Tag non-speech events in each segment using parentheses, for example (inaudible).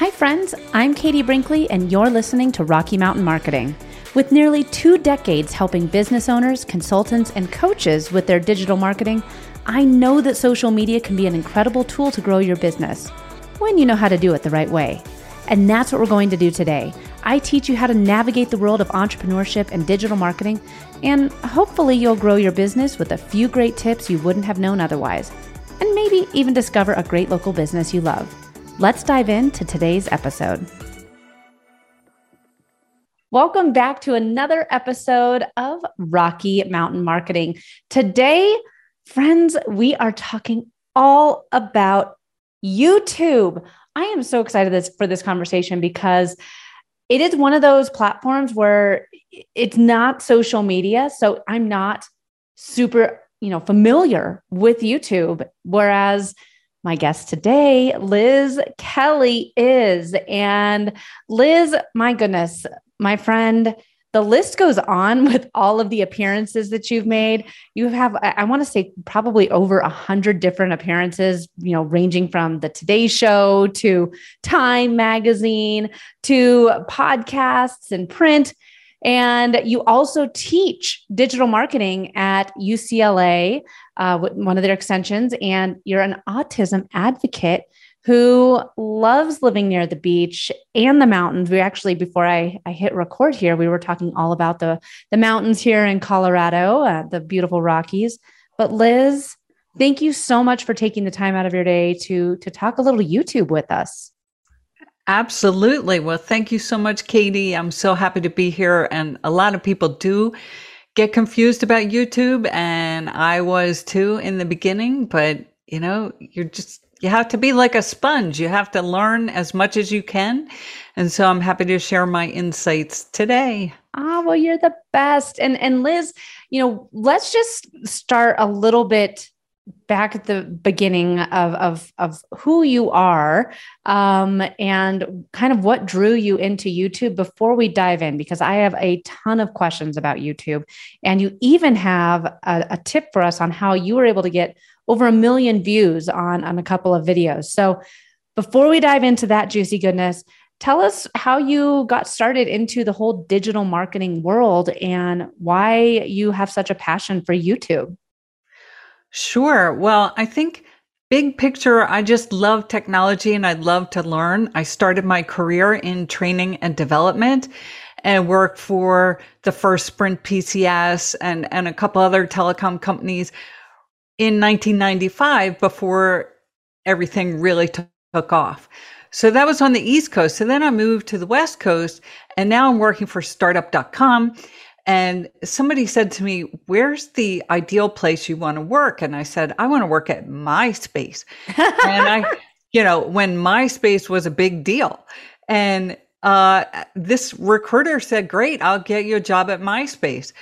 Hi, friends. I'm Katie Brinkley, and you're listening to Rocky Mountain Marketing. With nearly two decades helping business owners, consultants, and coaches with their digital marketing, I know that social media can be an incredible tool to grow your business when you know how to do it the right way. And that's what we're going to do today. I teach you how to navigate the world of entrepreneurship and digital marketing, and hopefully, you'll grow your business with a few great tips you wouldn't have known otherwise, and maybe even discover a great local business you love. Let's dive into today's episode. Welcome back to another episode of Rocky Mountain Marketing. Today, friends, we are talking all about YouTube. I am so excited for this conversation because it is one of those platforms where it's not social media. So I'm not super, you know, familiar with YouTube. Whereas my guest today, Liz Kelly, is. And Liz, my goodness, my friend, the list goes on (laughs) with all of the appearances that you've made. You have, I want to say, probably over a hundred different appearances. You know, ranging from the Today Show to Time Magazine to podcasts and print. And you also teach digital marketing at UCLA, uh, one of their extensions, and you're an autism advocate who loves living near the beach and the mountains. We actually, before I, I hit record here, we were talking all about the, the mountains here in Colorado, uh, the beautiful Rockies. But Liz, thank you so much for taking the time out of your day to, to talk a little YouTube with us. Absolutely. Well, thank you so much, Katie. I'm so happy to be here. And a lot of people do get confused about YouTube. And I was too in the beginning, but you know, you're just you have to be like a sponge. You have to learn as much as you can. And so I'm happy to share my insights today. Ah, well, you're the best. And and Liz, you know, let's just start a little bit back at the beginning of of of who you are um, and kind of what drew you into YouTube before we dive in because I have a ton of questions about YouTube and you even have a, a tip for us on how you were able to get over a million views on, on a couple of videos. So before we dive into that juicy goodness, tell us how you got started into the whole digital marketing world and why you have such a passion for YouTube. Sure. Well, I think big picture, I just love technology and I love to learn. I started my career in training and development and worked for the first Sprint PCS and, and a couple other telecom companies in 1995 before everything really took off. So that was on the East Coast. So then I moved to the West Coast and now I'm working for startup.com. And somebody said to me, Where's the ideal place you want to work? And I said, I want to work at MySpace. and I, (laughs) you know, when MySpace was a big deal. And uh, this recruiter said, Great, I'll get you a job at MySpace.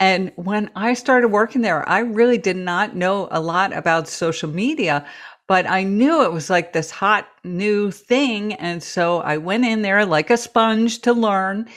And when I started working there, I really did not know a lot about social media, but I knew it was like this hot new thing. And so I went in there like a sponge to learn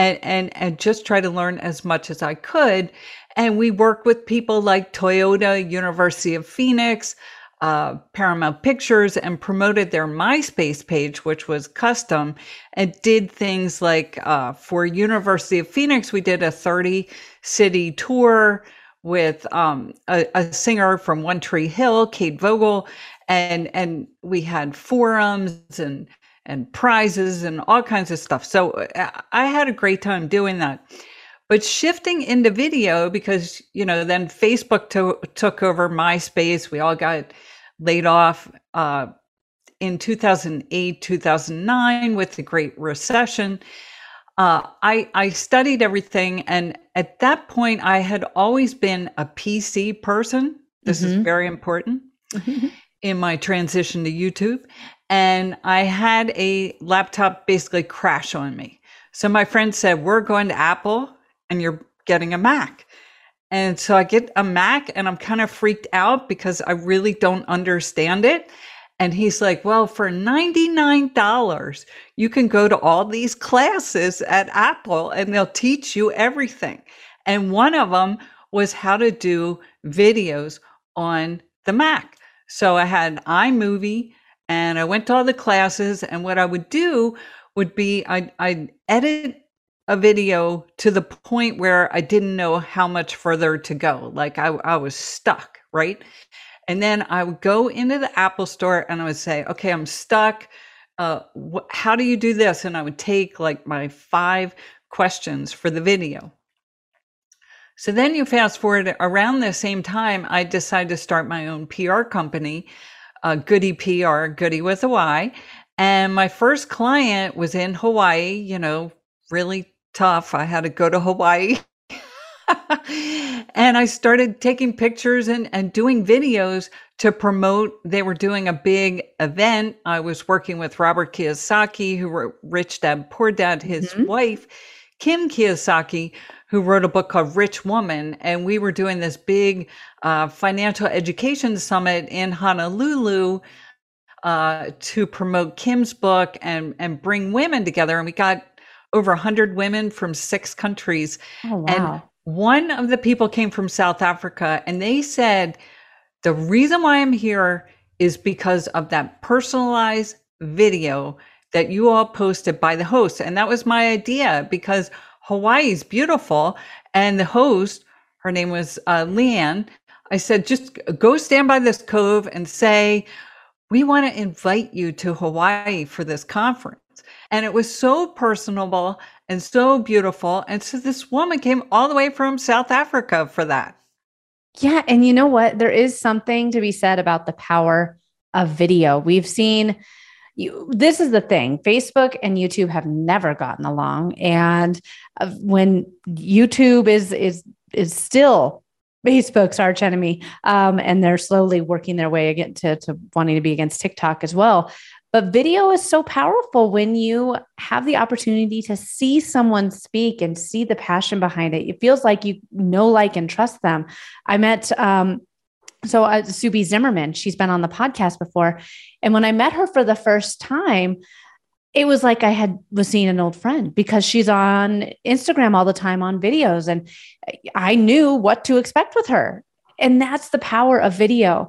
and, and, and just try to learn as much as I could. And we worked with people like Toyota, University of Phoenix, uh, Paramount Pictures and promoted their MySpace page, which was custom, and did things like uh, for University of Phoenix, we did a 30 city tour with um, a, a, singer from One Tree Hill, Kate Vogel, and and we had forums and and prizes and all kinds of stuff. So uh, I had a great time doing that. But shifting into video because you know then Facebook to, took over MySpace. We all got laid off uh, in 2008, 2009 with the Great Recession. Uh, I, I studied everything. And at that point, I had always been a PC person. This mm-hmm. is very important mm-hmm. in my transition to YouTube. And I had a laptop basically crash on me. So my friend said, We're going to Apple and you're getting a Mac. And so I get a Mac and I'm kind of freaked out because I really don't understand it. And he's like, well, for $99, you can go to all these classes at Apple and they'll teach you everything. And one of them was how to do videos on the Mac. So I had iMovie and I went to all the classes. And what I would do would be I'd, I'd edit a video to the point where I didn't know how much further to go. Like I, I was stuck, right? And then I would go into the Apple store and I would say, okay, I'm stuck. Uh, wh- how do you do this? And I would take like my five questions for the video. So then you fast forward around the same time, I decided to start my own PR company, uh, Goody PR, Goody with a Y. And my first client was in Hawaii, you know, really tough. I had to go to Hawaii. (laughs) and I started taking pictures and, and doing videos to promote. They were doing a big event. I was working with Robert Kiyosaki, who wrote Rich Dad, Poor Dad, his mm-hmm. wife, Kim Kiyosaki, who wrote a book called Rich Woman. And we were doing this big uh, financial education summit in Honolulu uh, to promote Kim's book and, and bring women together. And we got over 100 women from six countries. Oh, wow. And one of the people came from South Africa, and they said, The reason why I'm here is because of that personalized video that you all posted by the host. And that was my idea because Hawaii is beautiful. And the host, her name was uh, Leanne, I said, just go stand by this cove and say, we want to invite you to Hawaii for this conference. And it was so personable and so beautiful. And so this woman came all the way from South Africa for that. Yeah. And you know what? There is something to be said about the power of video. We've seen you, this is the thing facebook and youtube have never gotten along and uh, when youtube is is is still facebook's arch enemy um, and they're slowly working their way again to, to wanting to be against tiktok as well but video is so powerful when you have the opportunity to see someone speak and see the passion behind it. It feels like you know, like, and trust them. I met um, so uh, Subi Zimmerman, she's been on the podcast before. And when I met her for the first time, it was like I had was seeing an old friend because she's on Instagram all the time on videos and I knew what to expect with her. And that's the power of video.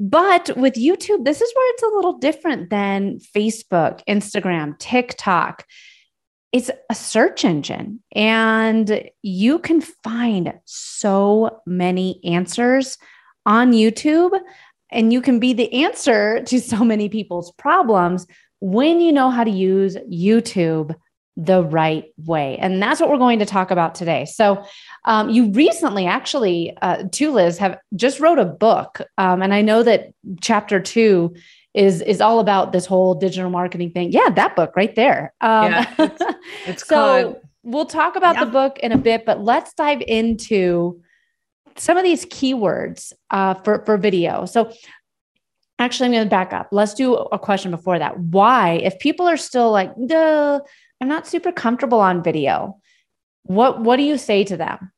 But with YouTube, this is where it's a little different than Facebook, Instagram, TikTok. It's a search engine and you can find so many answers on YouTube and you can be the answer to so many people's problems when you know how to use YouTube the right way. And that's what we're going to talk about today. So, um, you recently actually, uh, too, Liz, have just wrote a book. Um, and I know that chapter two is is all about this whole digital marketing thing. Yeah, that book right there. Um, yeah, it's, (laughs) it's so called, we'll talk about yeah. the book in a bit, but let's dive into some of these keywords uh, for, for video. So actually, I'm going to back up. Let's do a question before that. Why, if people are still like, Duh, I'm not super comfortable on video, what, what do you say to them?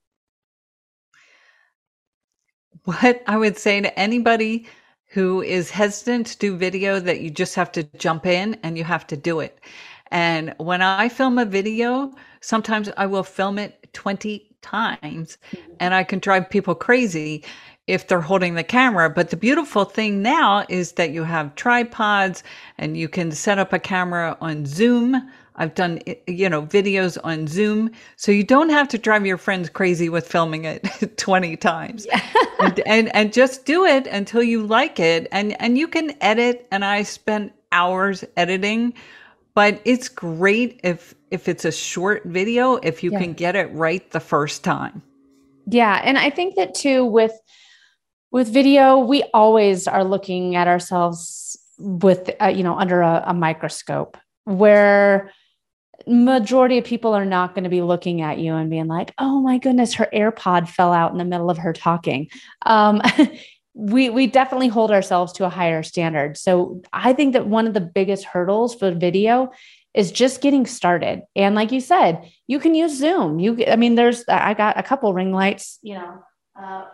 What I would say to anybody who is hesitant to do video that you just have to jump in and you have to do it. And when I film a video, sometimes I will film it 20 times mm-hmm. and I can drive people crazy if they're holding the camera. But the beautiful thing now is that you have tripods and you can set up a camera on Zoom. I've done, you know, videos on Zoom. So you don't have to drive your friends crazy with filming it (laughs) 20 times. Yeah. and, and, and just do it until you like it. And, and you can edit. And I spent hours editing but it's great if if it's a short video if you yeah. can get it right the first time yeah and i think that too with with video we always are looking at ourselves with uh, you know under a, a microscope where majority of people are not going to be looking at you and being like oh my goodness her airpod fell out in the middle of her talking um, (laughs) we we definitely hold ourselves to a higher standard. So I think that one of the biggest hurdles for video is just getting started. And like you said, you can use Zoom. You I mean there's I got a couple ring lights, you know, uh,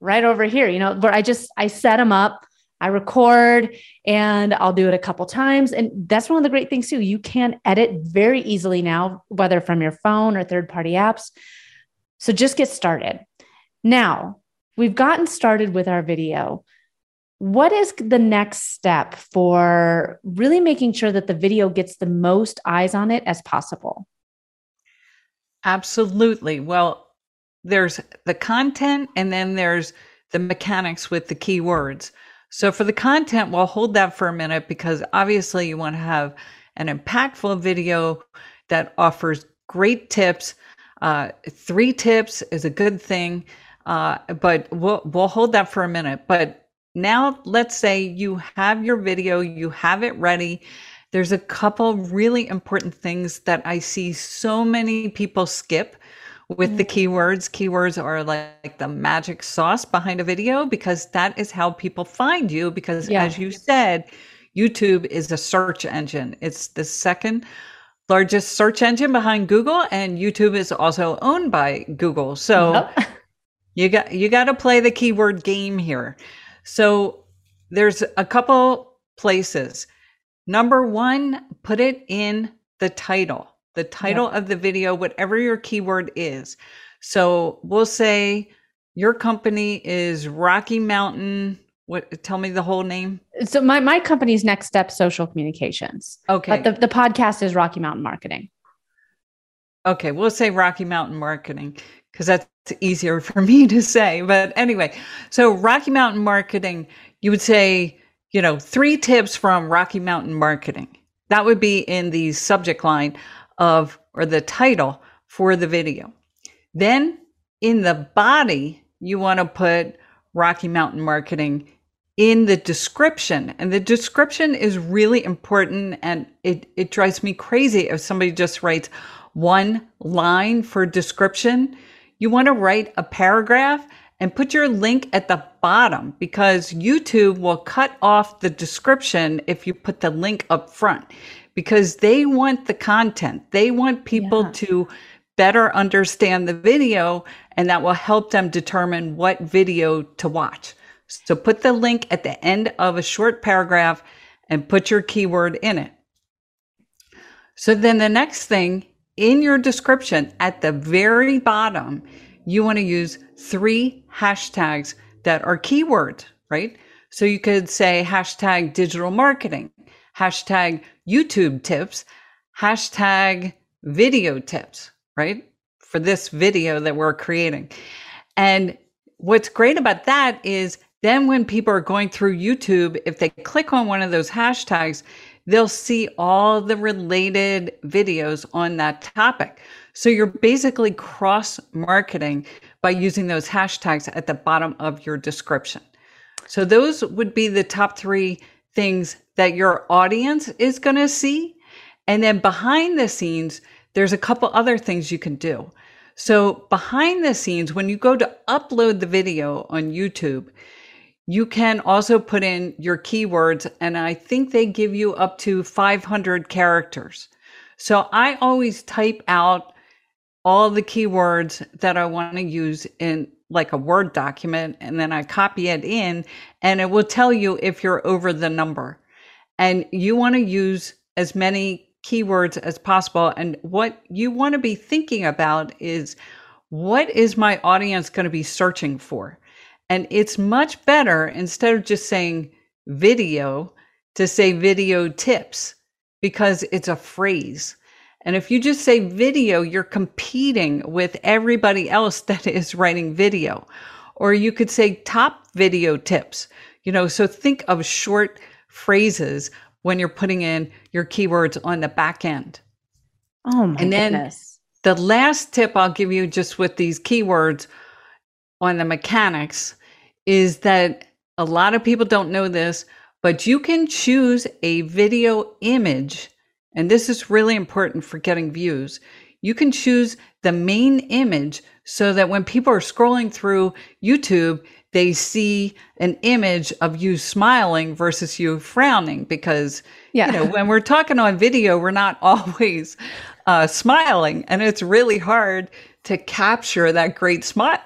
right over here, you know, where I just I set them up, I record and I'll do it a couple times and that's one of the great things too. You can edit very easily now whether from your phone or third-party apps. So just get started. Now, we've gotten started with our video. what is the next step for really making sure that the video gets the most eyes on it as possible? Absolutely. Well, there's the content and then there's the mechanics with the keywords. So for the content, we'll hold that for a minute because obviously you want to have an impactful video that offers great tips. Uh, three tips is a good thing, uh, but we'll we'll hold that for a minute. But now let's say you have your video, you have it ready. There's a couple really important things that I see so many people skip with the mm-hmm. keywords. Keywords are like, the magic sauce behind a video because that is how people find you. Because yeah. as you said, YouTube is a search engine. It's the second largest search engine behind Google, and YouTube is also owned by Google. So yep. (laughs) you got you got to play the keyword game here. So there's a couple places. Number one, put it in the title, the title yep. of the video, whatever your keyword is. So we'll say your company is Rocky Mountain. What? Tell me the whole name. So my my company's Next Step Social Communications. Okay, but the the podcast is Rocky Mountain Marketing. Okay, we'll say Rocky Mountain Marketing because that's easier (laughs) for me to say. But anyway, so Rocky Mountain Marketing, you would say, you know, three tips from Rocky Mountain Marketing. That would be in the subject line of or the title for the video. Then in the body, you want to put Rocky Mountain Marketing in the description. And the description is really important. And it, it drives me crazy if somebody just writes one line for description you want to write a paragraph and put your link at the bottom because YouTube will cut off the description if you put the link up front because they want the content. They want people yeah. to better understand the video and that will help them determine what video to watch. So put the link at the end of a short paragraph and put your keyword in it. So then the next thing in your description at the very bottom, you want to use three hashtags that are keywords, right? So you could say hashtag digital marketing, hashtag YouTube tips, hashtag video tips, right? For this video that we're creating. And what's great about that is then when people are going through YouTube, if they click on one of those hashtags, they'll see all the related videos on that topic. So you're basically cross marketing by using those hashtags at the bottom of your description. So those would be the top three things that your audience is going to see. And then behind the scenes, there's a couple other things you can do. So behind the scenes, when you go to upload the video on YouTube, you can also put in your keywords, and I think they give you up to 500 characters. So I always type out all the keywords that I want to use in like a Word document, and then I copy it in, and it will tell you if you're over the number. And you want to use as many keywords as possible. And what you want to be thinking about is what is my audience going to be searching for? And it's much better instead of just saying video to say video tips because it's a phrase. And if you just say video, you're competing with everybody else (laughs) that is writing video. Or you could say top video tips. You know, so think of short phrases when you're putting in your keywords on the back end. Oh my and then goodness. The last tip I'll give you just with these keywords on the mechanics is that a lot of people don't know this, but you can choose a video image. And this is really important for getting views. You can choose the main image so that when people are scrolling through YouTube, they see an image of you smiling versus you frowning because yeah. you know (laughs) when we're talking on video we're not (laughs) always uh, smiling and it's really hard to capture that great smile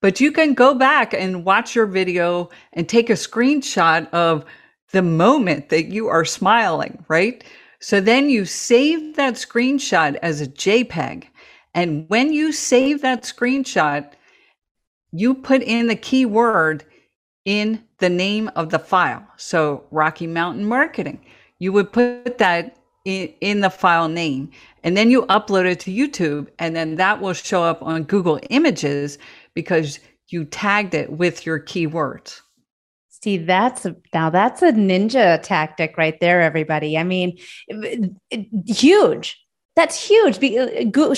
but you can go back and watch your video and take a screenshot of the moment that you are smiling, right? So then you save that screenshot as a JPEG. And when you save that screenshot, you put in the keyword in the name of the file. So Rocky Mountain Marketing, you would put that in, in the file name and then you upload it to YouTube and then that will show up on Google Images because you tagged it with your keywords. See, that's now that's a ninja tactic right there, everybody. I mean, huge. That's huge.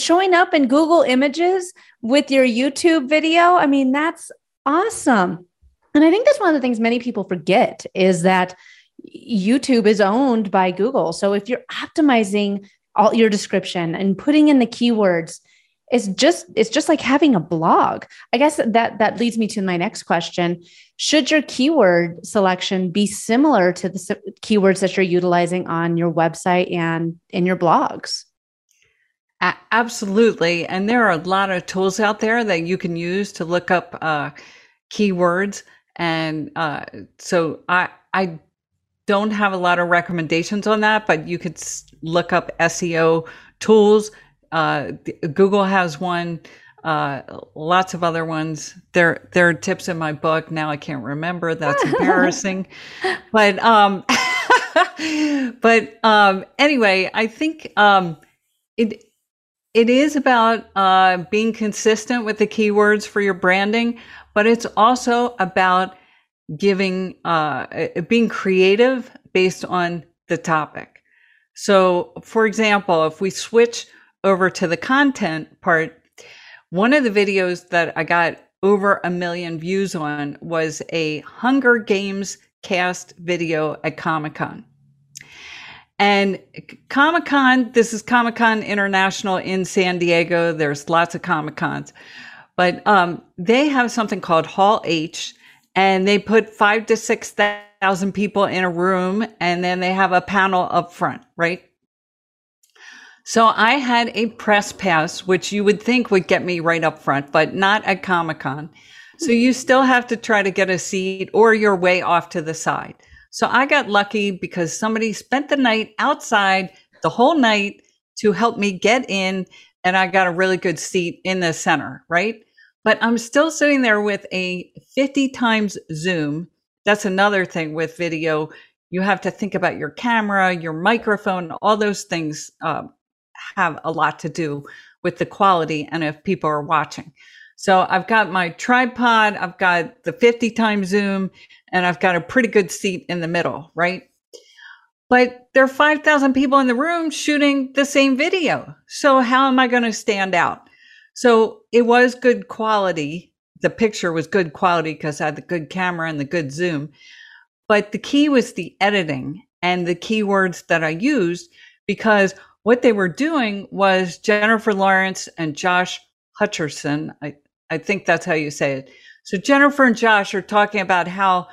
Showing up in Google Images with your YouTube video. I mean, that's awesome. And I think that's one of the things many people forget is that YouTube is owned by Google. So if you're optimizing all your description and putting in the keywords, it's just it's just like having a blog. I guess that that leads me to my next question. Should your keyword selection be similar to the keywords that you're utilizing on your website and in your blogs? absolutely. And there are a lot of tools out there that you can use to look up uh, keywords. And uh, so I, I don't have a lot of recommendations on that, but you could look up SEO tools. Uh, Google has one. Uh, lots of other ones. There, there are tips in my book. Now I can't remember. That's (laughs) embarrassing. but, um, (laughs) but um, anyway, I think um, it it is about uh, being consistent with the keywords for your branding, but it's also about giving uh, being creative based on the topic. So, for example, if we switch over to the content part, one of the videos that I got over a million views on was a Hunger Games cast video at Comic Con. And Comic Con, this is Comic Con International in San Diego. There's lots of Comic Cons, but um, they have something called Hall H, and they put five to 6,000 people in a room, and then they have a panel up front, right? So I had a press pass, which you would think would get me right up front, but not at Comic Con. So you still have to try to get a seat or you're way off to the side. So I got lucky because somebody spent the night outside the whole night to help me get in and I got a really good seat in the center, right? But I'm still sitting there with a 50 times zoom. That's another thing with video. You have to think about your camera, your microphone, all those things uh, have a lot to do with the quality and if people are watching. So I've got my tripod, I've got the 50 times zoom, and I've got a pretty good seat in the middle, right? But there are 5,000 people in the room shooting the same video. So how am I going to stand out? So it was good quality. The picture was good quality because I had the good camera and the good zoom. But the key was the editing and the keywords that I used because what they were doing was Jennifer Lawrence and Josh Hutcherson. I, I think that's how you say it. So Jennifer and Josh are talking about how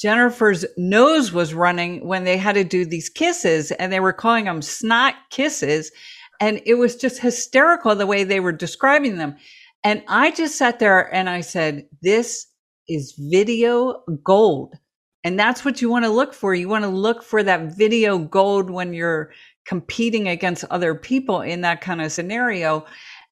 Jennifer's nose was running when they had to do these kisses and they were calling them snot kisses. And it was just hysterical the way they were describing them. And I just sat there and I said, this is video gold. And that's what you want to look for. You want to look for that video gold when you're competing against other people in that kind of scenario.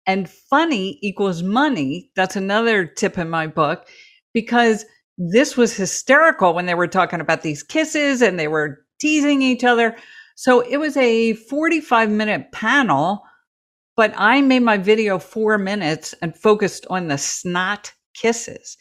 And funny equals money. That's another tip in my book because this was hysterical when they were talking about these kisses and they were teasing each other. So it was a 45 minute panel, but I made my video four minutes and focused on the snot kisses.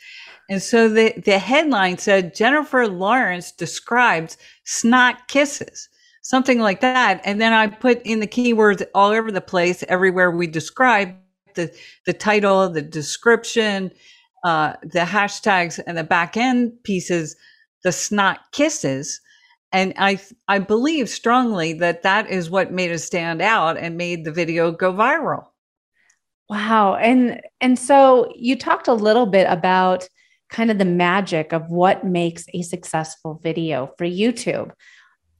And so the, the headline said Jennifer Lawrence describes snot kisses something like that. And then I put in the keywords all over the place, everywhere we describe the, the title, the description, uh, the hashtags and the back end pieces, the snot kisses. And I, I believe strongly that that is what made it stand out and made the video go viral. Wow. And, and so you talked a little bit about kind of the magic of what makes a successful video for YouTube.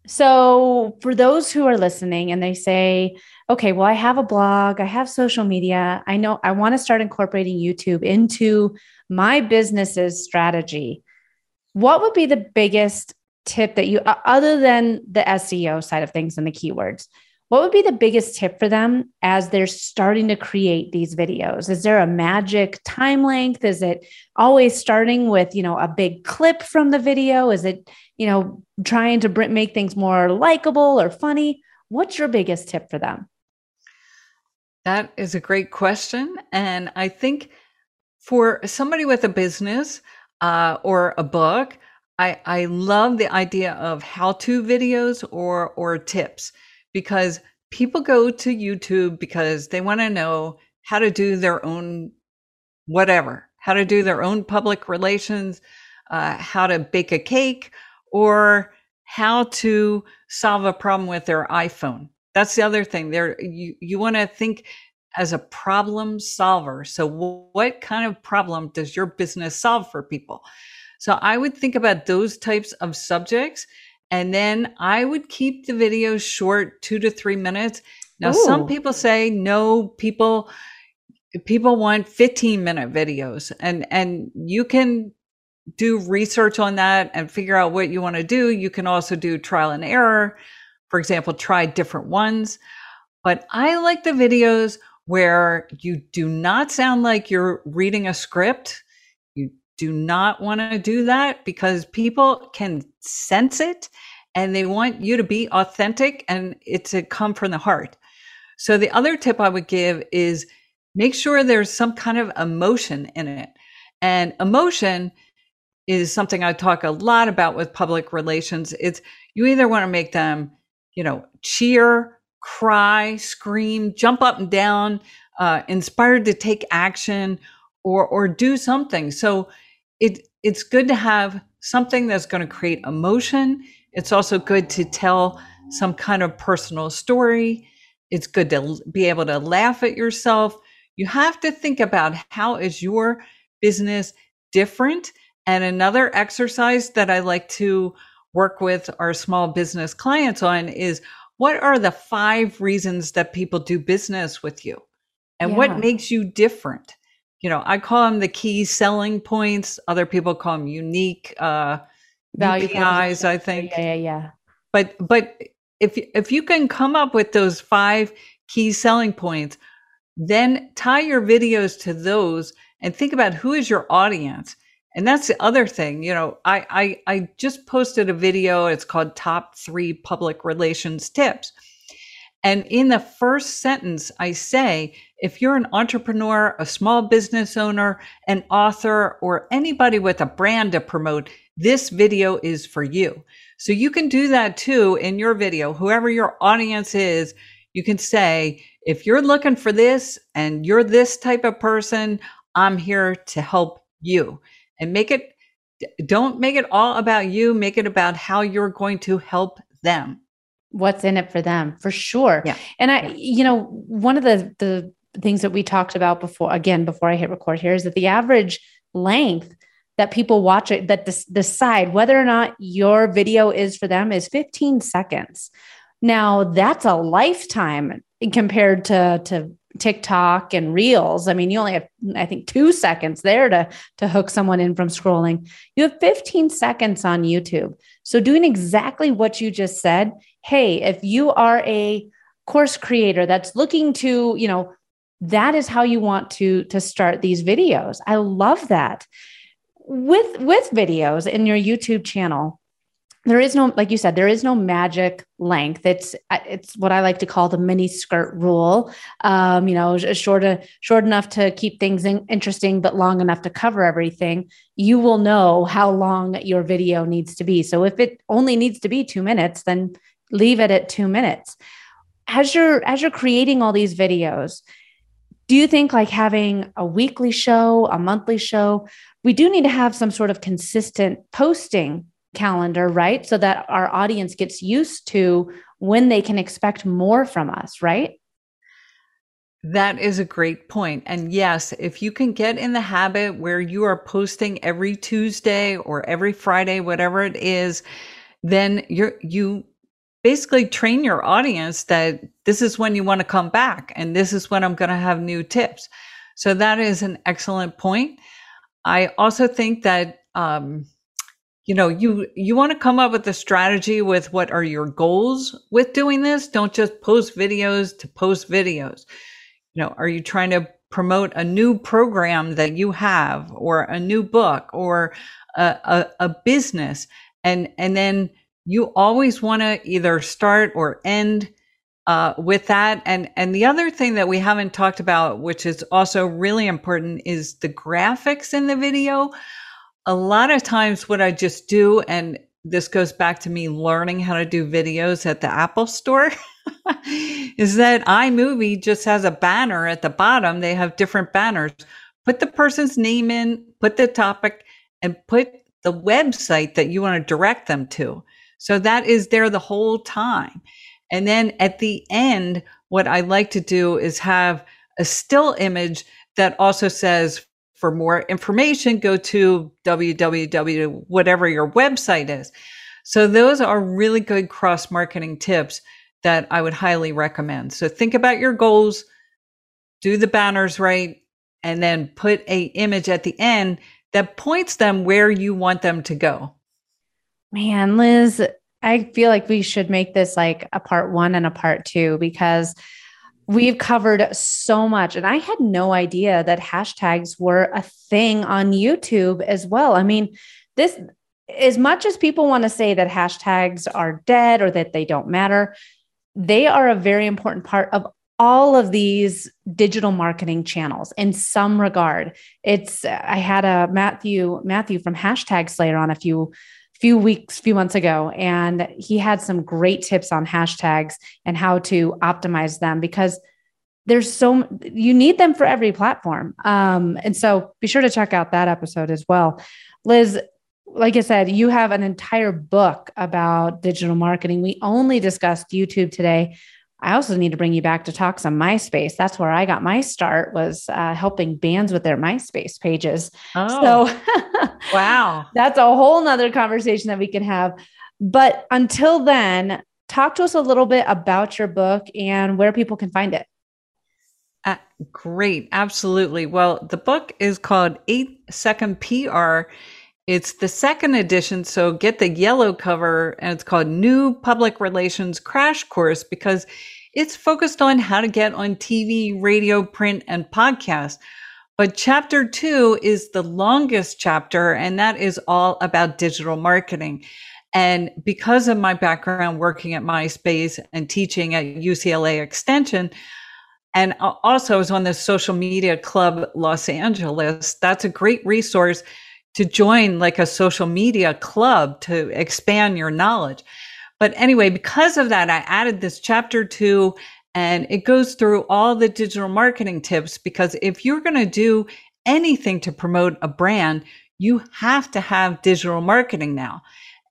So, for those who are listening and they say, okay, well, I have a blog, I have social media, I know I want to start incorporating YouTube into my business's strategy, what would be the biggest tip that you, other than the SEO side of things and the keywords, what would be the biggest tip for them as they're starting to create these videos? Is there a magic time length? Is it always starting with, you know, a big clip from the video? Is it, you know, trying to make things more likable or funny? What's your biggest tip for them? That is a great question. And I think for somebody with a business uh, or a book, I, I love the idea of how to videos or, or tips because people go to YouTube because they want to know how to do their own whatever, how to do their own public relations, uh, how to bake a cake, or how to solve a problem with their iPhone. That's the other thing. There, you you want to think as a problem solver. So, what kind of problem does your business solve for people? So, I would think about those types of subjects, and then I would keep the videos short, two to three minutes. Now, Ooh. some people say no. People people want 15 minute videos, and and you can do research on that and figure out what you want to do. You can also do trial and error. For example, try different ones. But I like the videos where you do not sound like you're reading a script. You do not want to do that because people can sense it and they want you to be authentic and it to come from the heart. So the other tip I would give is make sure there's some kind of emotion in it. And emotion is something I talk a lot about with public relations. It's you either want to make them, you know, cheer, cry, scream, jump up and down, uh, inspired to take action or or do something. So it it's good to have something that's going to create emotion. It's also good to tell some kind of personal story. It's good to be able to laugh at yourself. You have to think about how is your business different and another exercise that I like to work with our small business clients on is what are the five reasons that people do business with you? And yeah. what makes you different? You know, I call them the key selling points. Other people call them unique uh, value UPIs, I think. Yeah, yeah, yeah. But but if if you can come up with those five key selling points, then tie your videos to those and think about who is your audience and that's the other thing, you know, I, I, I just posted a video. It's called Top Three Public Relations Tips. And in the first sentence, I say, if you're an entrepreneur, a small business owner, an author, or anybody with a brand to promote, this video is for you. So you can do that too in your video. Whoever your audience is, you can say, if you're looking for this and you're this type of person, I'm here to help you and make it don't make it all about you make it about how you're going to help them. What's in it for them for sure. Yeah. And i you know one of the the things that we talked about before again before i hit record here is that the average length that people watch it that des- decide whether or not your video is for them is 15 seconds. Now that's a lifetime compared to to TikTok and Reels. I mean, you only have, I think, two seconds there to, to hook someone in from scrolling. You have 15 seconds on YouTube. So, doing exactly what you just said, hey, if you are a course creator that's looking to, you know, that is how you want to to start these videos. I love that. With with videos in your YouTube channel, there is no like you said there is no magic length. It's it's what i like to call the mini skirt rule. Um, you know short a, short enough to keep things in, interesting but long enough to cover everything you will know how long your video needs to be. So if it only needs to be 2 minutes then leave it at 2 minutes. As you're as you're creating all these videos do you think like having a weekly show a monthly show we do need to have some sort of consistent posting calendar, right? So that our audience gets used to when they can expect more from us, right? That is a great point. And yes, if you can get in the habit where you are posting every Tuesday or every Friday, whatever it is, then you're, you basically train your audience that this is when you want to come back and this is when I'm going to have new tips. So that is an excellent point. I also think that, um, you know, you you want to come up with a strategy with what are your goals with doing this? Don't just post videos to post videos. You know, are you trying to promote a new program that you have or a new book or a, a, a business and and then you always want to either start or end uh, with that and and the other thing that we haven't talked about which is also really important is the graphics in the video a lot of times what i just do and this goes back to me learning how to do videos at the apple store (laughs) is that iMovie just has a banner at the bottom. They have different banners. Put the person's name in, put the topic, and put the website that you want to direct them to. So that is there the whole time. And then at the end, what I like to do is have a still image that also says, for more information, go to www, whatever your website is. So those are really good cross marketing tips that I would highly recommend. So think about your goals, do the banners right, and then put a image at the end that points them where you want them to go. Man, Liz, I feel like we should make this like a part 1 and a part 2 because we've covered so much and I had no idea that hashtags were a thing on YouTube as well. I mean, this as much as people want to say that hashtags are dead or that they don't matter, they are a very important part of all of these digital marketing channels in some regard. It's I had a Matthew Matthew from hashtag Slayer on a few few weeks, few months ago, and he had some great tips on hashtags and how to optimize them because there's so you need them for every platform. Um, and so be sure to check out that episode as well. Liz, like I said, you have an entire book about digital marketing. We only discussed YouTube today. I also need to bring you back to talk some MySpace. That's where I got my start was uh, helping bands with their MySpace pages. Oh, so (laughs) wow, that's a whole nother conversation that we can have. But until then, talk to us a little bit about your book and where people can find it. Uh, great, absolutely. Well, the book is called Eight Second PR it's the second edition, so get the yellow cover, and it's called New Public Relations Crash Course because it's focused on how to get on TV, radio, print, and podcast. But chapter two is the longest chapter, and that is all about digital marketing. And because of my background working at MySpace and teaching at UCLA Extension, and also I was on the Social Media Club Los Angeles, that's a great resource to join like a social media club to expand your knowledge. But anyway, because of that, I added this chapter two and it goes through all the digital marketing tips because if you're going to do anything to promote a brand, you have to have digital marketing now.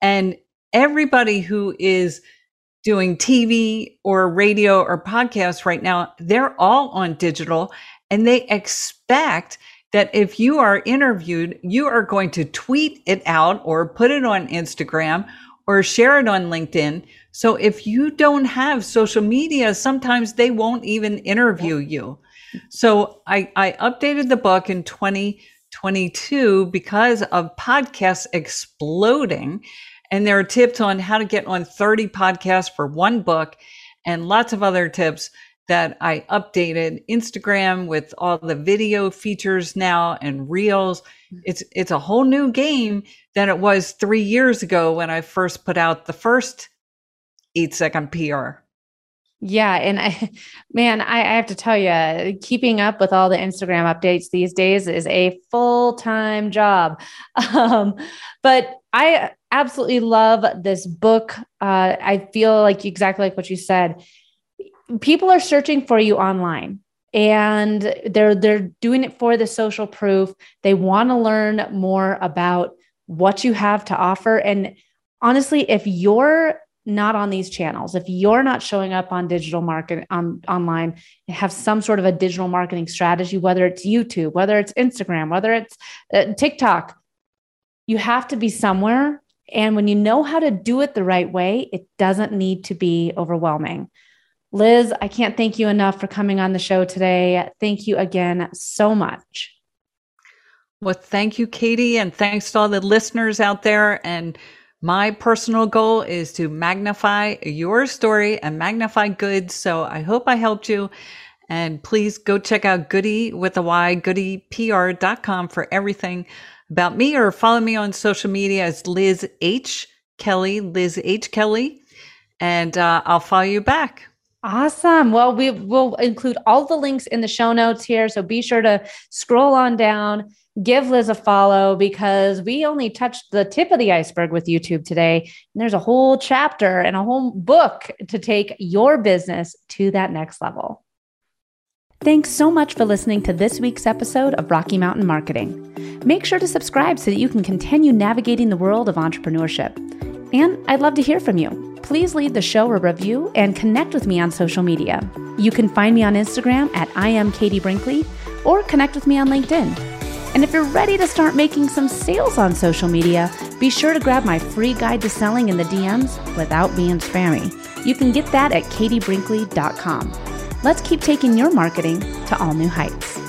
And everybody who is doing TV or radio or podcast right now, they're all on digital and they expect that if you are interviewed, you are going to tweet it out or put it on Instagram or share it on LinkedIn. So if you don't have social media, sometimes they won't even interview you. So I, I updated the book in 2022 because of podcasts exploding. And there are tips on how to get on 30 podcasts for one book and lots of other tips that I updated Instagram with all the video features now and reels. Mm. It's it's a whole new game than it was 3 years ago when I first put out the first 8 second PR. Yeah, and I (laughs) man, I, I have to tell you, keeping up with all the Instagram updates these days is a full-time job. (laughs) Um, but I absolutely love this book. Uh, I feel like exactly like what you said people are searching for you online and they're they're doing it for the social proof. They want to learn more about what you have to offer. And honestly if you're not on these channels if you're not showing up on digital market on online have some sort of a digital marketing strategy whether it's youtube whether it's instagram whether it's uh, tiktok you have to be somewhere. And when you know how to do it the right way it doesn't need to be overwhelming Liz, I can't thank you enough for coming on the show today. Thank you again so much. Well, thank you, Katie, and thanks to all the listeners out there. And my personal goal is to magnify your story and magnify good. So I hope I helped you. And please go check out Goody with a Y, goodypr.com for everything about me or follow me on social media as Liz H. Kelly, Liz H. Kelly, and uh, I'll follow you back. Awesome. Well, we will include all the links in the show notes here. So be sure to scroll on down, give Liz a follow because we only touched the tip of the iceberg with YouTube today. And there's a whole chapter and a whole book to take your business to that next level. Thanks so much for listening to this week's episode of Rocky Mountain Marketing. Make sure to subscribe so that you can continue navigating the world of entrepreneurship. And I'd love to hear from you. Please leave the show a review and connect with me on social media. You can find me on Instagram at I am Katie Brinkley or connect with me on LinkedIn. And if you're ready to start making some sales on social media, be sure to grab my free guide to selling in the DMs without being spammy. You can get that at katiebrinkley.com. Let's keep taking your marketing to all new heights.